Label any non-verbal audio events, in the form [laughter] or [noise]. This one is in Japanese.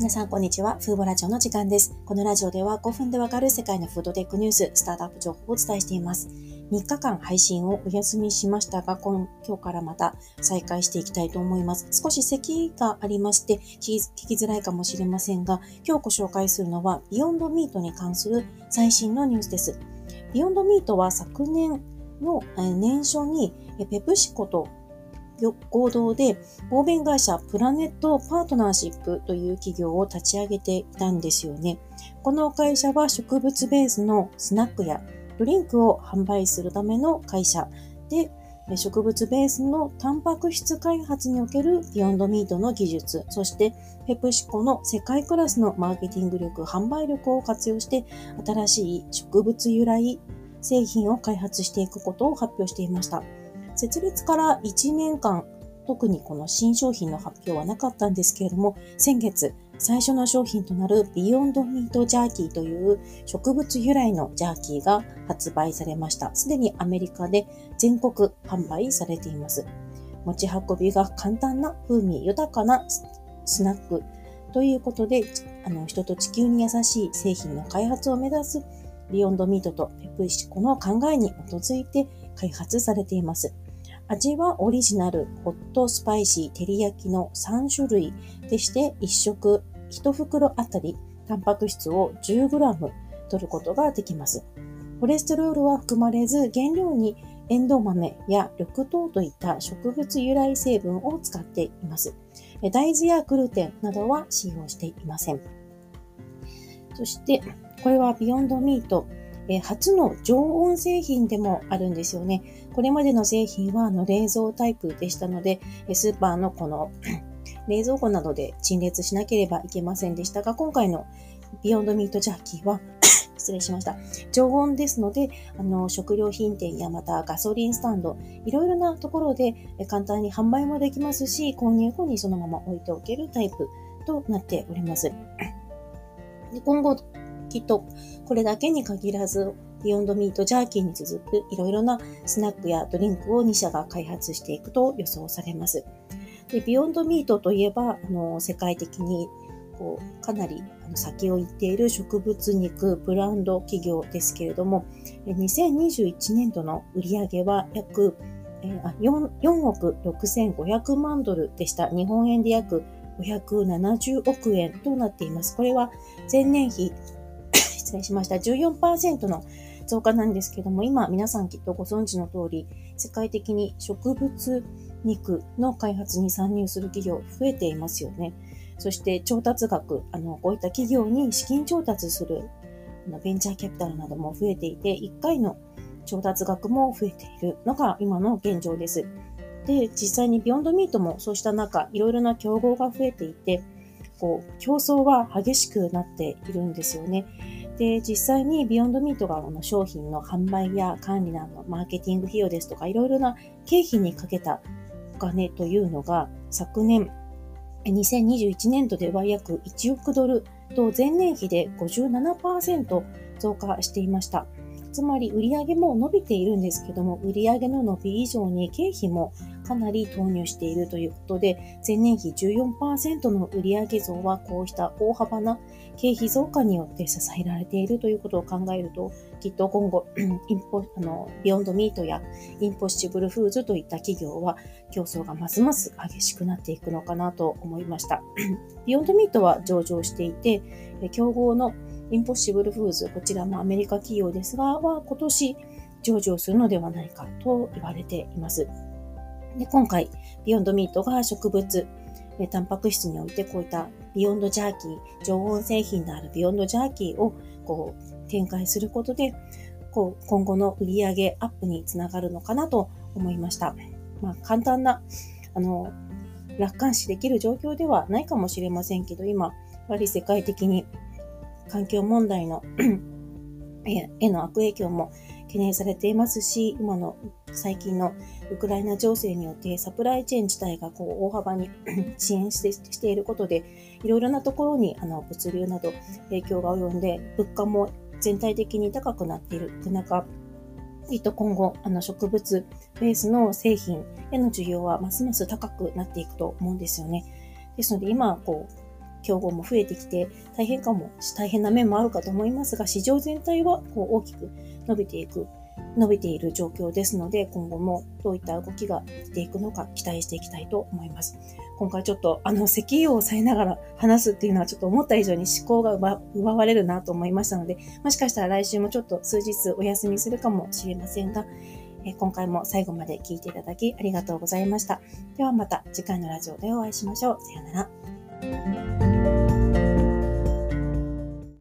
皆さん、こんにちは。フーボラジオの時間です。このラジオでは5分でわかる世界のフードテックニュース、スタートアップ情報をお伝えしています。3日間配信をお休みしましたが、今今日からまた再開していきたいと思います。少し咳がありまして聞きづらいかもしれませんが、今日ご紹介するのは、ビヨンドミートに関する最新のニュースです。ビヨンドミートは昨年の年初にペプシコと合同で、合弁会社プラネットパートナーシップという企業を立ち上げていたんですよね。この会社は植物ベースのスナックやドリンクを販売するための会社で、植物ベースのタンパク質開発におけるビヨンドミートの技術、そしてペプシコの世界クラスのマーケティング力、販売力を活用して新しい植物由来製品を開発していくことを発表していました。設立から1年間、特にこの新商品の発表はなかったんですけれども、先月、最初の商品となるビヨンドミートジャーキーという植物由来のジャーキーが発売されました。すでにアメリカで全国販売されています。持ち運びが簡単な風味豊かなスナックということで、あの人と地球に優しい製品の開発を目指すビヨンドミートとペプシコの考えに基づいて開発されています。味はオリジナル、ホットスパイシー、照り焼きの3種類でして1食1袋あたりタンパク質を 10g 取ることができます。コレステロールは含まれず原料にエンドウ豆や緑豆といった植物由来成分を使っています。大豆やグルテンなどは使用していません。そして、これはビヨンドミートえ初の常温製品でもあるんですよね。これまでの製品はあの冷蔵タイプでしたので、スーパーのこの [clears throat] 冷蔵庫などで陳列しなければいけませんでしたが、今回のビヨンドミートジャーキーは [clears throat] 失礼しました。常温ですので、あの、食料品店やまたガソリンスタンド、いろいろなところで簡単に販売もできますし、購入後にそのまま置いておけるタイプとなっております。で今後、きっとこれだけに限らず、ビヨンドミートジャーキーに続くいろいろなスナックやドリンクを2社が開発していくと予想されます。でビヨンドミートといえば、あの世界的にこうかなり先を行っている植物肉ブランド企業ですけれども、2021年度の売上は約 4, 4億6500万ドルでした。日本円で約570億円となっています。これは前年比失礼しました。14%の増加なんですけども、今皆さんきっとご存知の通り、世界的に植物肉の開発に参入する企業増えていますよね。そして調達額、あの、こういった企業に資金調達するベンチャーキャピタルなども増えていて、1回の調達額も増えているのが今の現状です。で、実際にビヨンドミートもそうした中、いろいろな競合が増えていて、こう、競争は激しくなっているんですよね。で、実際にビヨンドミートがあの商品の販売や管理などのマーケティング費用ですとか、いろいろな経費にかけたお金というのが、昨年、2021年度では約1億ドルと前年比で57%増加していました。つまり売上も伸びているんですけども、売上の伸び以上に経費もかなり投入しているということで、前年比14%の売上増はこうした大幅な経費増加によって支えられているということを考えると、きっと今後、インポあのビヨンドミートやインポッシブルフーズといった企業は競争がますます激しくなっていくのかなと思いました。ビヨンドミートは上場していて、競合のインポッシブルフーズ、こちらもアメリカ企業ですが、は今年上場するのではないかと言われています。で今回、ビヨンドミートが植物、タンパク質においてこういったビヨンドジャーキー、常温製品であるビヨンドジャーキーをこう展開することで、こう今後の売り上げアップにつながるのかなと思いました。まあ、簡単な、あの、楽観視できる状況ではないかもしれませんけど、今、やはり世界的に環境問題の [clears throat] への悪影響も懸念されていますし、今の最近のウクライナ情勢によってサプライチェーン自体がこう大幅に [clears throat] 支援してしていることで、いろいろなところにあの物流など影響が及んで、物価も全体的に高くなっている中、きっと今後、あの植物ベースの製品への需要はますます高くなっていくと思うんですよね。ですので今、こう、競合も増えてきて、大変かも、大変な面もあるかと思いますが、市場全体はこう大きく伸びていく、伸びている状況ですので、今後もどういった動きがしていくのか期待していきたいと思います。今回ちょっとあの石油を抑えながら話すっていうのはちょっと思った以上に思考が奪われるなと思いましたので、もしかしたら来週もちょっと数日お休みするかもしれませんが、え今回も最後まで聞いていただきありがとうございました。ではまた次回のラジオでお会いしましょう。さようなら。